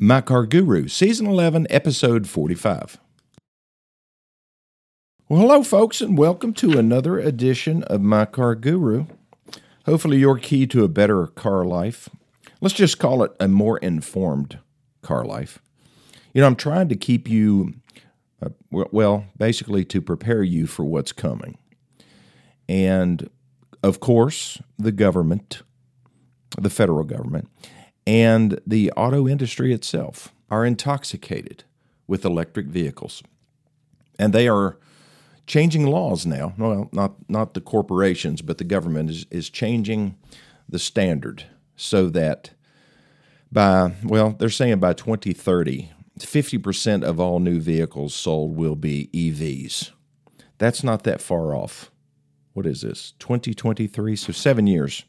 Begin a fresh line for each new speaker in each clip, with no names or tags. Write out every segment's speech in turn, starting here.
My Car Guru, Season 11, Episode 45. Well, hello, folks, and welcome to another edition of My Car Guru. Hopefully, your key to a better car life. Let's just call it a more informed car life. You know, I'm trying to keep you, uh, well, basically to prepare you for what's coming. And of course, the government, the federal government, and the auto industry itself are intoxicated with electric vehicles. And they are changing laws now. Well, not, not the corporations, but the government is, is changing the standard so that by, well, they're saying by 2030, 50% of all new vehicles sold will be EVs. That's not that far off. What is this? 2023? So seven years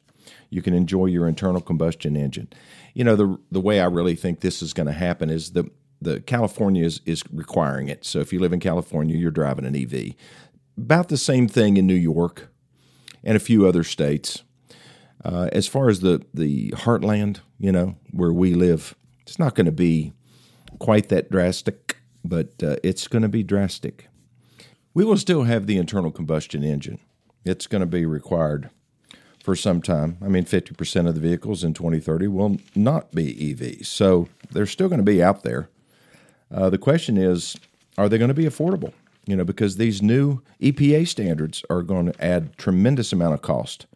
you can enjoy your internal combustion engine. You know, the the way I really think this is going to happen is the the California is, is requiring it. So if you live in California, you're driving an EV. About the same thing in New York and a few other states. Uh, as far as the the heartland, you know, where we live, it's not going to be quite that drastic, but uh, it's going to be drastic. We will still have the internal combustion engine. It's going to be required for some time. I mean, 50% of the vehicles in 2030 will not be EVs. So they're still going to be out there. Uh, the question is, are they going to be affordable? You know, because these new EPA standards are going to add tremendous amount of cost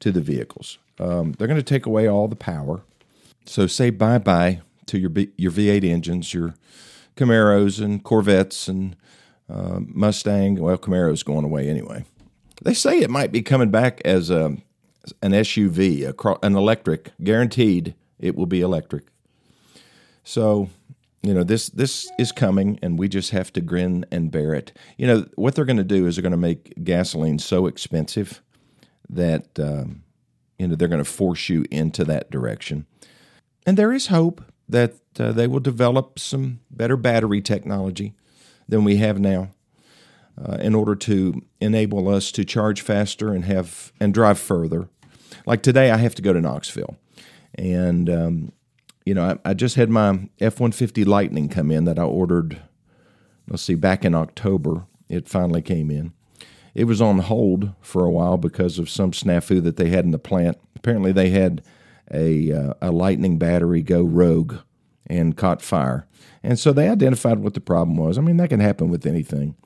to the vehicles. Um, they're going to take away all the power. So say bye bye to your your V8 engines, your Camaros and Corvettes and uh, Mustang. Well, Camaro's going away anyway. They say it might be coming back as a an SUV, a, an electric, guaranteed it will be electric. So, you know, this this is coming, and we just have to grin and bear it. You know, what they're going to do is they're going to make gasoline so expensive that um, you know they're going to force you into that direction. And there is hope that uh, they will develop some better battery technology than we have now. Uh, in order to enable us to charge faster and have and drive further. Like today, I have to go to Knoxville, and um, you know I, I, just had my F one fifty Lightning come in that I ordered. Let's see, back in October, it finally came in. It was on hold for a while because of some snafu that they had in the plant. Apparently, they had a uh, a Lightning battery go rogue and caught fire, and so they identified what the problem was. I mean, that can happen with anything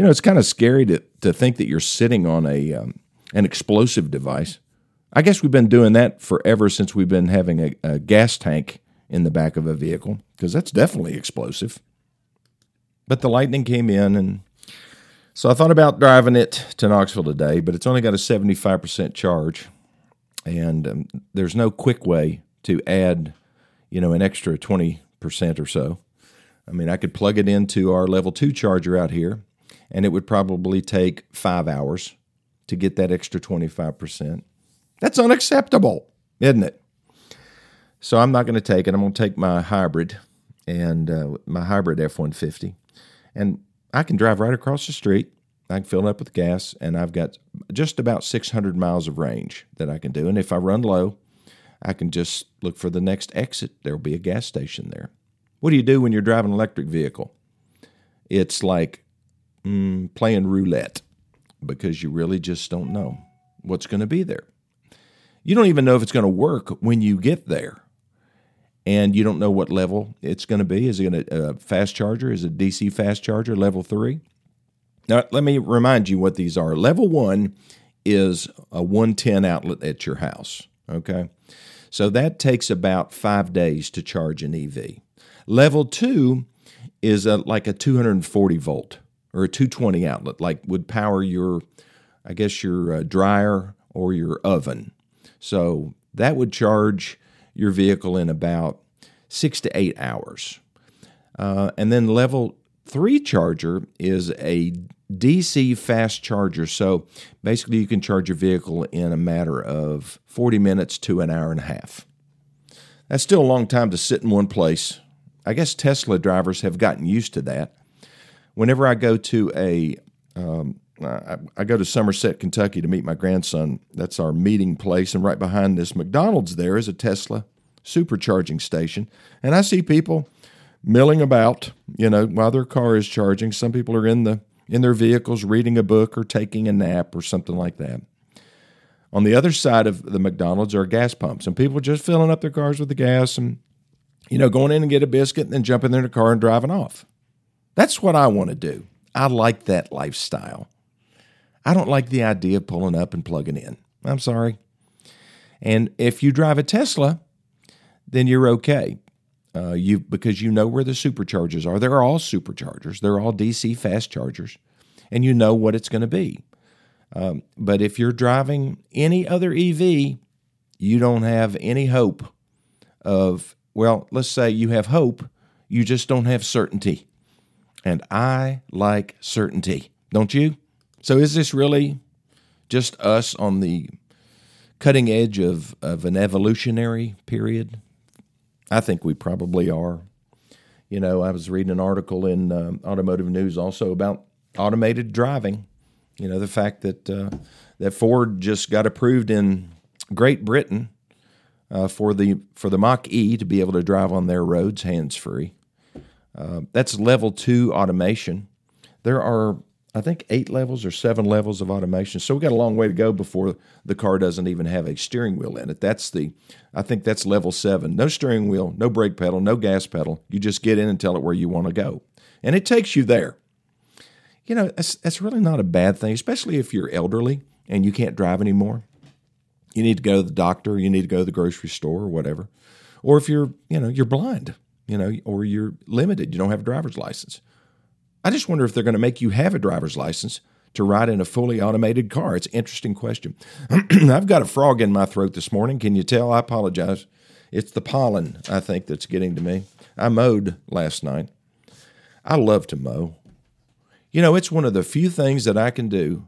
you know, it's kind of scary to, to think that you're sitting on a um, an explosive device. I guess we've been doing that forever since we've been having a, a gas tank in the back of a vehicle because that's definitely explosive. But the lightning came in, and so I thought about driving it to Knoxville today, but it's only got a 75% charge, and um, there's no quick way to add, you know, an extra 20% or so. I mean, I could plug it into our level two charger out here, and it would probably take five hours to get that extra 25%. That's unacceptable, isn't it? So I'm not going to take it. I'm going to take my hybrid and uh, my hybrid F 150. And I can drive right across the street. I can fill it up with gas, and I've got just about 600 miles of range that I can do. And if I run low, I can just look for the next exit. There will be a gas station there. What do you do when you're driving an electric vehicle? It's like mm, playing roulette because you really just don't know what's going to be there. You don't even know if it's going to work when you get there. And you don't know what level it's going to be. Is it a fast charger? Is it DC fast charger level three? Now, let me remind you what these are. Level one is a 110 outlet at your house. Okay. So that takes about five days to charge an EV. Level two is a, like a 240 volt or a 220 outlet, like would power your, I guess, your uh, dryer or your oven. So that would charge your vehicle in about six to eight hours. Uh, and then level three charger is a DC fast charger. So basically, you can charge your vehicle in a matter of 40 minutes to an hour and a half. That's still a long time to sit in one place. I guess Tesla drivers have gotten used to that whenever I go to a, um, I, I, go to Somerset, Kentucky to meet my grandson. That's our meeting place, and right behind this McDonald's there is a Tesla supercharging station, and I see people milling about, you know, while their car is charging. Some people are in the in their vehicles reading a book or taking a nap or something like that. On the other side of the McDonald's are gas pumps, and people are just filling up their cars with the gas and, you know, going in and get a biscuit and then jumping in their car and driving off. That's what I want to do. I like that lifestyle. I don't like the idea of pulling up and plugging in. I'm sorry. And if you drive a Tesla, then you're okay. Uh, you because you know where the superchargers are. They're all superchargers. They're all DC fast chargers, and you know what it's going to be. Um, but if you're driving any other EV, you don't have any hope of, well, let's say you have hope, you just don't have certainty. And I like certainty, don't you? So is this really just us on the cutting edge of, of an evolutionary period? I think we probably are. You know, I was reading an article in uh, Automotive News also about automated driving you know, the fact that uh, that Ford just got approved in Great Britain uh, for the for the Mach E to be able to drive on their roads hands free. Uh, that's level two automation. There are, I think, eight levels or seven levels of automation. So we've got a long way to go before the car doesn't even have a steering wheel in it. That's the, I think that's level seven. No steering wheel, no brake pedal, no gas pedal. You just get in and tell it where you want to go, and it takes you there you know, that's, that's really not a bad thing, especially if you're elderly and you can't drive anymore. You need to go to the doctor, you need to go to the grocery store or whatever. Or if you're, you know, you're blind, you know, or you're limited, you don't have a driver's license. I just wonder if they're going to make you have a driver's license to ride in a fully automated car. It's an interesting question. I've got a frog in my throat this morning. Can you tell? I apologize. It's the pollen, I think, that's getting to me. I mowed last night. I love to mow. You know, it's one of the few things that I can do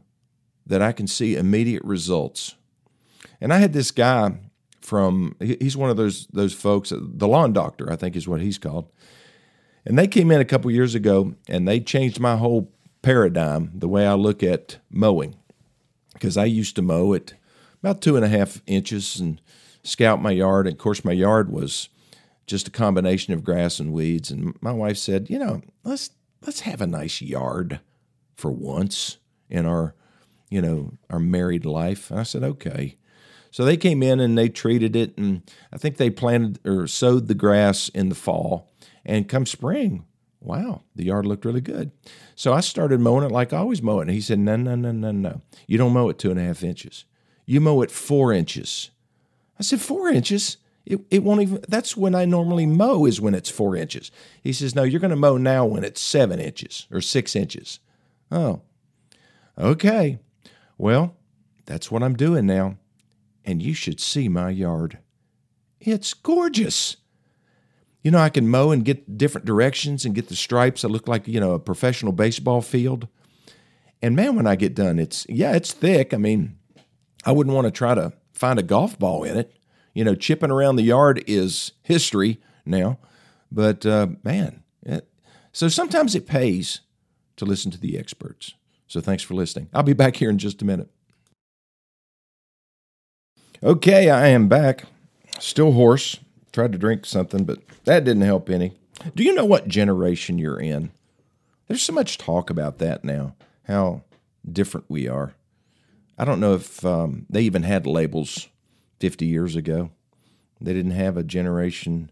that I can see immediate results. And I had this guy from he's one of those those folks, uh, the lawn doctor, I think is what he's called. And they came in a couple years ago and they changed my whole paradigm, the way I look at mowing. Because I used to mow at about two and a half inches and scout my yard. And of course, my yard was just a combination of grass and weeds. And my wife said, you know, let's let's have a nice yard for once in our, you know, our married life. And I said, okay. So they came in and they treated it, and I think they planted or sowed the grass in the fall. And come spring, wow, the yard looked really good. So I started mowing it like I always mow it. And he said, no, no, no, no, no. You don't mow it two and a half inches. You mow it four inches. I said, four inches? It, it won't even, that's when I normally mow, is when it's four inches. He says, No, you're going to mow now when it's seven inches or six inches. Oh, okay. Well, that's what I'm doing now. And you should see my yard. It's gorgeous. You know, I can mow and get different directions and get the stripes that look like, you know, a professional baseball field. And man, when I get done, it's, yeah, it's thick. I mean, I wouldn't want to try to find a golf ball in it. You know, chipping around the yard is history now. But uh, man, it, so sometimes it pays to listen to the experts. So thanks for listening. I'll be back here in just a minute. Okay, I am back. Still hoarse. Tried to drink something, but that didn't help any. Do you know what generation you're in? There's so much talk about that now, how different we are. I don't know if um, they even had labels 50 years ago. They didn't have a generation.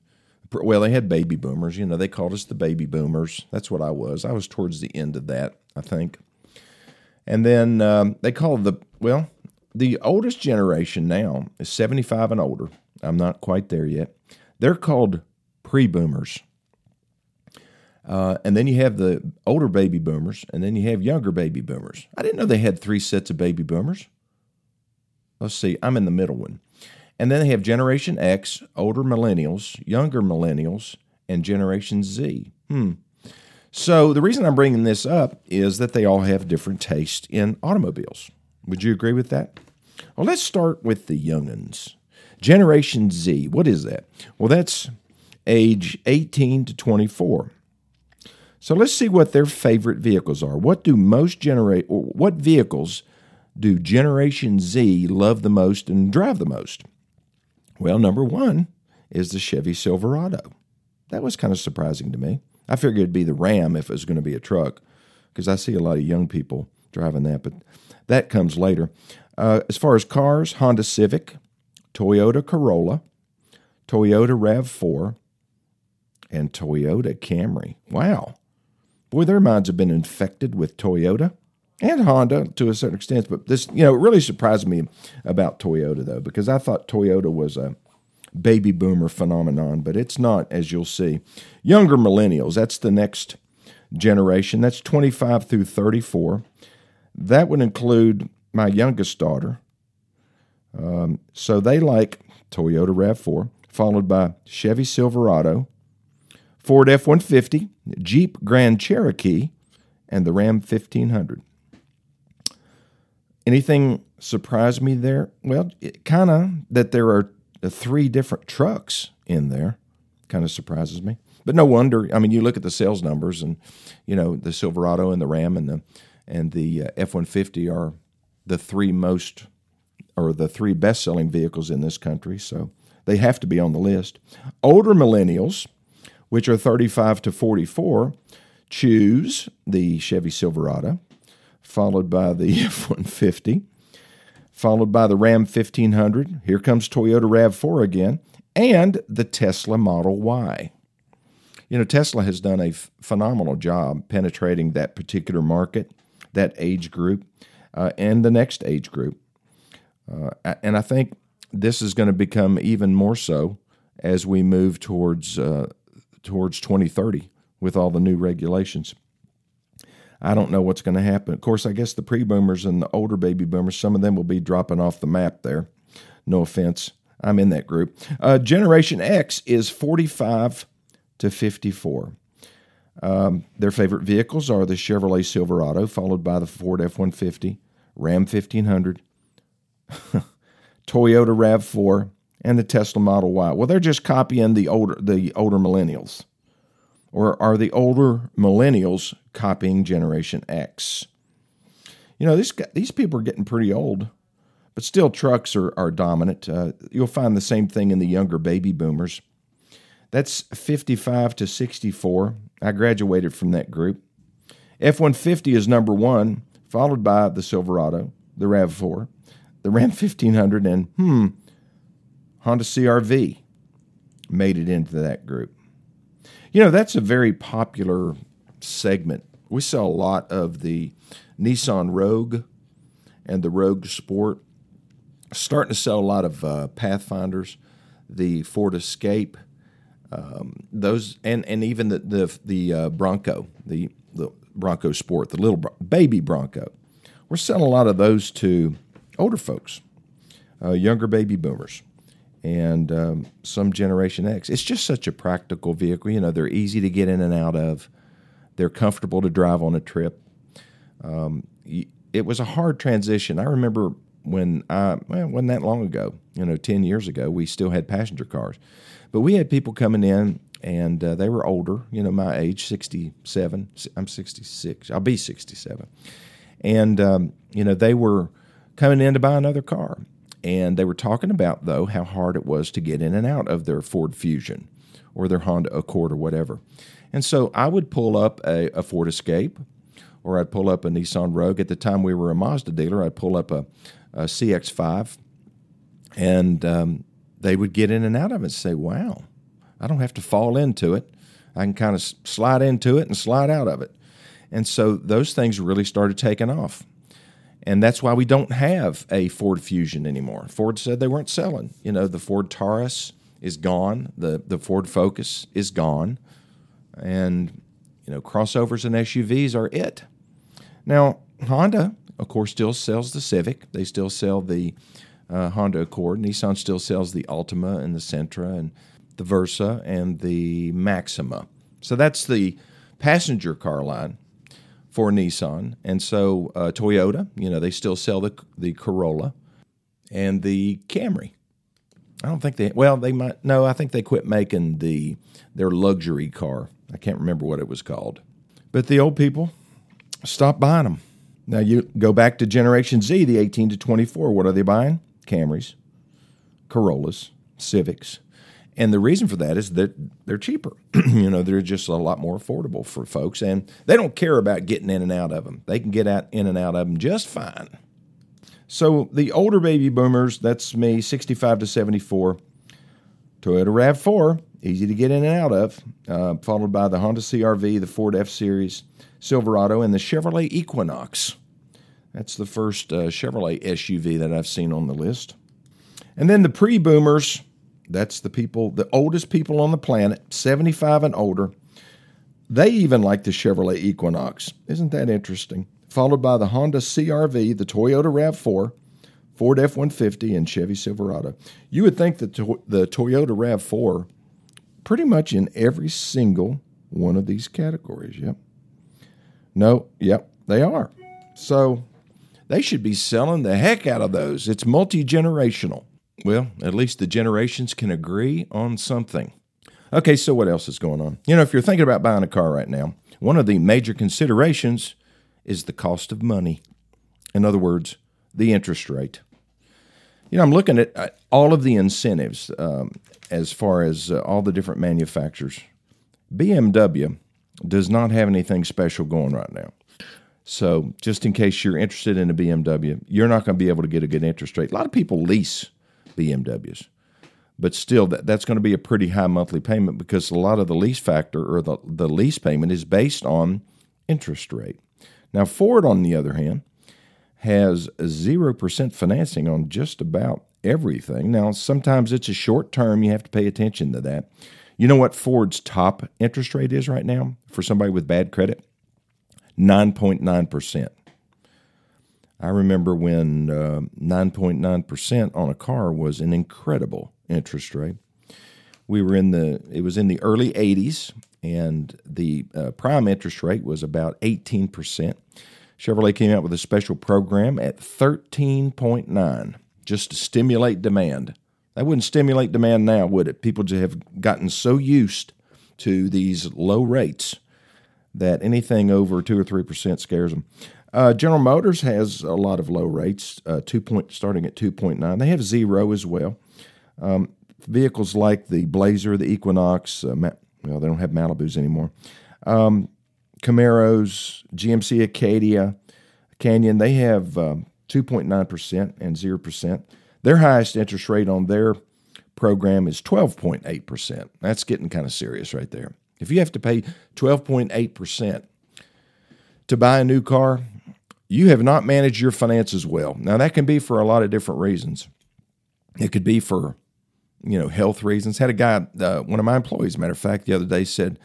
Well, they had baby boomers. You know, they called us the baby boomers. That's what I was. I was towards the end of that, I think. And then um, they called the, well, the oldest generation now is 75 and older. I'm not quite there yet. They're called pre boomers. Uh, and then you have the older baby boomers, and then you have younger baby boomers. I didn't know they had three sets of baby boomers. Let's see, I'm in the middle one. And then they have Generation X, older millennials, younger millennials, and Generation Z. Hmm. So the reason I'm bringing this up is that they all have different taste in automobiles. Would you agree with that? Well, let's start with the youngins. Generation Z, what is that? Well, that's age 18 to 24. So let's see what their favorite vehicles are. What do most generate or what vehicles do Generation Z love the most and drive the most? Well, number one is the Chevy Silverado. That was kind of surprising to me. I figured it'd be the Ram if it was going to be a truck, because I see a lot of young people driving that, but that comes later. Uh, as far as cars, Honda Civic, Toyota Corolla, Toyota RAV4, and Toyota Camry. Wow. Boy, their minds have been infected with Toyota and Honda to a certain extent. But this, you know, it really surprised me about Toyota, though, because I thought Toyota was a baby boomer phenomenon, but it's not, as you'll see. Younger millennials, that's the next generation. That's 25 through 34. That would include my youngest daughter. Um, so they like Toyota RAV4, followed by Chevy Silverado, Ford F 150, Jeep Grand Cherokee, and the Ram 1500. Anything surprise me there? Well, kind of that there are three different trucks in there. Kind of surprises me. But no wonder. I mean, you look at the sales numbers, and you know the Silverado and the Ram and the and the uh, F one fifty are the three most or the three best selling vehicles in this country. So they have to be on the list. Older millennials, which are thirty five to forty four, choose the Chevy Silverado, followed by the F one fifty, followed by the Ram fifteen hundred. Here comes Toyota Rav four again, and the Tesla Model Y. You know, Tesla has done a f- phenomenal job penetrating that particular market, that age group, uh, and the next age group. Uh, and I think this is going to become even more so as we move towards uh, towards 2030 with all the new regulations. I don't know what's going to happen. Of course, I guess the pre boomers and the older baby boomers, some of them will be dropping off the map there. No offense. I'm in that group. Uh, Generation X is 45 to 54. Um, their favorite vehicles are the Chevrolet Silverado, followed by the Ford F 150, Ram 1500, Toyota RAV4, and the Tesla Model Y. Well, they're just copying the older the older millennials. Or are the older millennials copying Generation X? You know, this, these people are getting pretty old, but still trucks are, are dominant. Uh, you'll find the same thing in the younger baby boomers. That's 55 to 64. I graduated from that group. F 150 is number one, followed by the Silverado, the RAV4, the Ram 1500, and hmm, Honda CRV made it into that group. You know, that's a very popular segment. We sell a lot of the Nissan Rogue and the Rogue Sport. Starting to sell a lot of uh, Pathfinders, the Ford Escape, um, those, and, and even the the, the uh, Bronco, the the Bronco Sport, the little baby Bronco. We're selling a lot of those to older folks, uh, younger baby boomers and um, some Generation X. It's just such a practical vehicle. You know, they're easy to get in and out of. They're comfortable to drive on a trip. Um, it was a hard transition. I remember when I well, wasn't that long ago. You know, ten years ago, we still had passenger cars, but we had people coming in and uh, they were older. You know, my age, sixty-seven. I'm sixty-six. I'll be sixty-seven, and um, you know they were coming in to buy another car, and they were talking about, though, how hard it was to get in and out of their Ford Fusion or their Honda Accord or whatever. And so I would pull up a, a Ford Escape or I'd pull up a Nissan Rogue. At the time we were a Mazda dealer, I'd pull up a, a CX5 and um, they would get in and out of it and say, wow, I don't have to fall into it. I can kind of slide into it and slide out of it. And so those things really started taking off. And that's why we don't have a Ford Fusion anymore. Ford said they weren't selling. You know, the Ford Taurus is gone, the, the Ford Focus is gone, and, you know, crossovers and SUVs are it. Now, Honda, course, still sells the Civic, they still sell the uh, Honda Accord. Nissan still sells the Altima and the Sentra and the Versa and the Maxima. So that's the passenger car line for Nissan, and so uh, Toyota, you know, they still sell the the Corolla and the Camry. I don't think they well they might no I think they quit making the their luxury car. I can't remember what it was called, but the old people stopped buying them. Now you go back to Generation Z, the 18 to 24. What are they buying? Camrys, Corollas, Civics, And the reason for that is that they're cheaper. you know, they're just a lot more affordable for folks, and they don't care about getting in and out of them. They can get out in and out of them just fine. So the older baby boomers, that's me, 65 to 74, Toyota RAV4, easy to get in and out of, uh, followed by the Honda CRV, the Ford F Series, Silverado, and the Chevrolet Equinox. That's the first uh, Chevrolet SUV that I've seen on the list. And then the pre boomers, that's the people, the oldest people on the planet, 75 and older. They even like the Chevrolet Equinox. Isn't that interesting? followed by the Honda CRV, the Toyota RAV4, Ford F 150, and Chevy Silverado. You would think that the Toyota RAV4 pretty much in every single one of these categories. Yep. No, yep, they are. So they should be selling the heck out of those. It's multi generational. Well, at least the generations can agree on something. Okay, so what else is going on? You know, if you're thinking about buying a car right now, one of the major considerations is the cost of money. In other words, the interest rate. You know, I'm looking at all of the incentives um, as far as uh, all the different manufacturers. BMW does not have anything special going right now. So, just in case you're interested in a BMW, you're not going to be able to get a good interest rate. A lot of people lease BMWs, but still, that, that's going to be a pretty high monthly payment because a lot of the lease factor or the, the lease payment is based on interest rate. Now, Ford, on the other hand, has 0% financing on just about everything. Now, sometimes it's a short term, you have to pay attention to that. You know what Ford's top interest rate is right now for somebody with bad credit? 9.9%. I remember when uh, 9.9% on a car was an incredible interest rate. We were in the, it was in the early 80s, and the uh, prime interest rate was about 18%. Chevrolet came out with a special program at 13.9 just to stimulate demand. That wouldn't stimulate demand now, would it? People have gotten so used to these low rates that anything over 2 or 3% scares them. Uh, General Motors has a lot of low rates, uh, two point, starting at 2.9. They have zero as well. Um, vehicles like the Blazer, the Equinox, uh, well, they don't have Malibus anymore. Um, Camaros, GMC Acadia, Canyon, they have um, 2.9% and 0%. Their highest interest rate on their program is 12.8%. That's getting kind of serious right there. If you have to pay 12.8% to buy a new car, you have not managed your finances well. Now, that can be for a lot of different reasons. It could be for you know, health reasons. Had a guy, uh, one of my employees, matter of fact, the other day said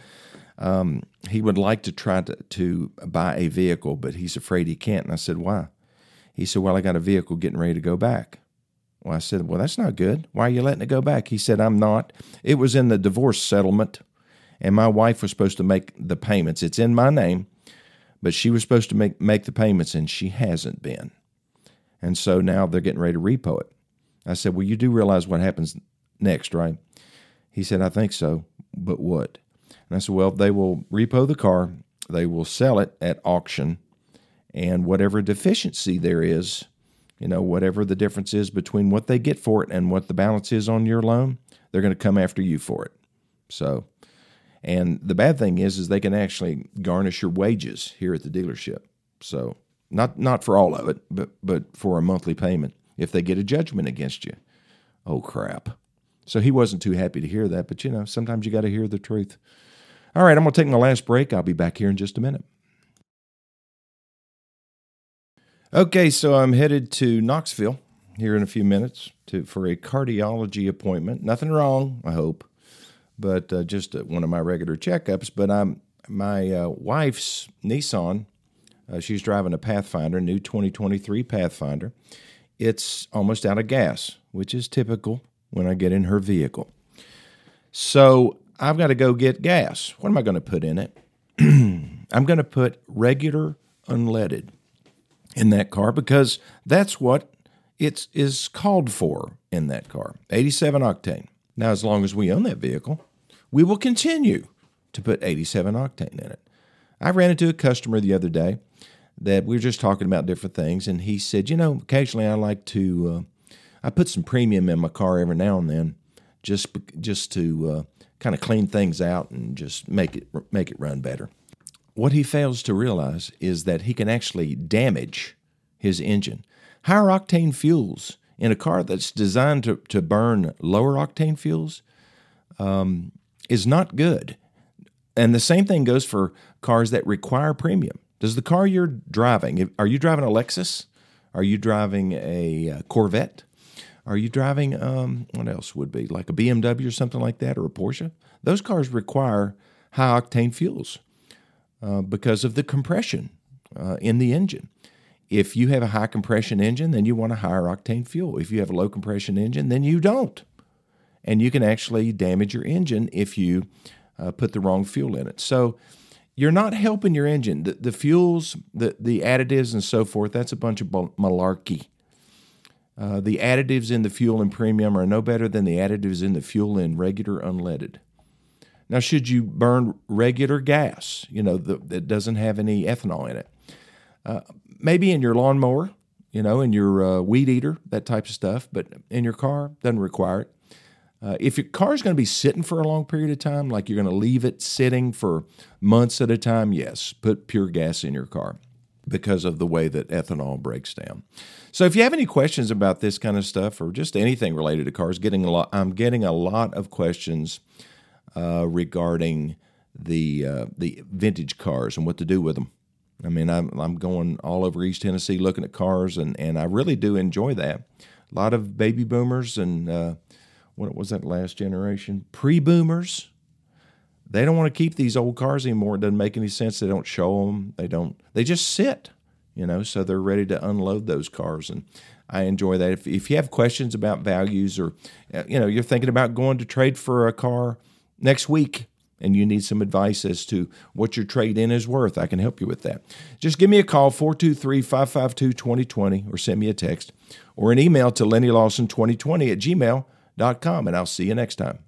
um, he would like to try to, to buy a vehicle, but he's afraid he can't. And I said, why? He said, well, I got a vehicle getting ready to go back. Well, I said, well, that's not good. Why are you letting it go back? He said, I'm not. It was in the divorce settlement, and my wife was supposed to make the payments. It's in my name, but she was supposed to make, make the payments, and she hasn't been. And so now they're getting ready to repo it. I said, well, you do realize what happens next, right? He said, I think so, but what? And I said, Well, they will repo the car, they will sell it at auction, and whatever deficiency there is, you know, whatever the difference is between what they get for it and what the balance is on your loan, they're going to come after you for it. So, and the bad thing is, is they can actually garnish your wages here at the dealership. So, not not for all of it, but but for a monthly payment if they get a judgment against you. Oh crap! So he wasn't too happy to hear that, but you know, sometimes you got to hear the truth. All right, I'm going to take my last break. I'll be back here in just a minute. Okay, so I'm headed to Knoxville here in a few minutes to for a cardiology appointment. Nothing wrong, I hope, but uh, just uh, one of my regular checkups. But I'm my uh, wife's Nissan. Uh, she's driving a Pathfinder, new 2023 Pathfinder. It's almost out of gas, which is typical when I get in her vehicle. So I've got to go get gas. What am I going to put in it? I'm going to put regular unleaded in that car because that's what it is called for in that car 87 octane. Now, as long as we own that vehicle, we will continue to put 87 octane in it. I ran into a customer the other day that we were just talking about different things, and he said, You know, occasionally I like to uh, I put some premium in my car every now and then just just to uh, kind of clean things out and just make it make it run better. What he fails to realize is that he can actually damage his engine. Higher octane fuels in a car that's designed to, to burn lower octane fuels um, is not good. And the same thing goes for cars that require premium. Does the car you're driving, are you driving a Lexus? Are you driving a uh, Corvette? Are you driving, um, what else would be, like a BMW or something like that, or a Porsche? Those cars require high octane fuels uh, because of the compression uh, in the engine. If you have a high compression engine, then you want a higher octane fuel. If you have a low compression engine, then you don't. And you can actually damage your engine if you uh, put the wrong fuel in it. So you're not helping your engine. The, the fuels, the, the additives, and so forth, that's a bunch of malarkey. Uh, the additives in the fuel in premium are no better than the additives in the fuel in regular unleaded. Now, should you burn regular gas, you know, the, that doesn't have any ethanol in it? Uh, maybe in your lawnmower, you know, in your uh, weed eater, that type of stuff, but in your car, doesn't require it. Uh, if your car is going to be sitting for a long period of time, like you're going to leave it sitting for months at a time, yes, put pure gas in your car because of the way that ethanol breaks down. So if you have any questions about this kind of stuff or just anything related to cars, getting a lot, I'm getting a lot of questions uh, regarding the uh, the vintage cars and what to do with them. I mean, I'm I'm going all over East Tennessee looking at cars, and and I really do enjoy that. A lot of baby boomers and uh, what was that last generation? Pre boomers they don't want to keep these old cars anymore. It doesn't make any sense. They don't show them. They don't. They just sit, you know. So they're ready to unload those cars, and I enjoy that. If if you have questions about values, or uh, you know, you're thinking about going to trade for a car next week, and you need some advice as to what your trade in is worth, I can help you with that. Just give me a call, 423 552 2020, or send me a text, or an email to Lenny Lawson 2020 at gmail.com, and I'll see you next time.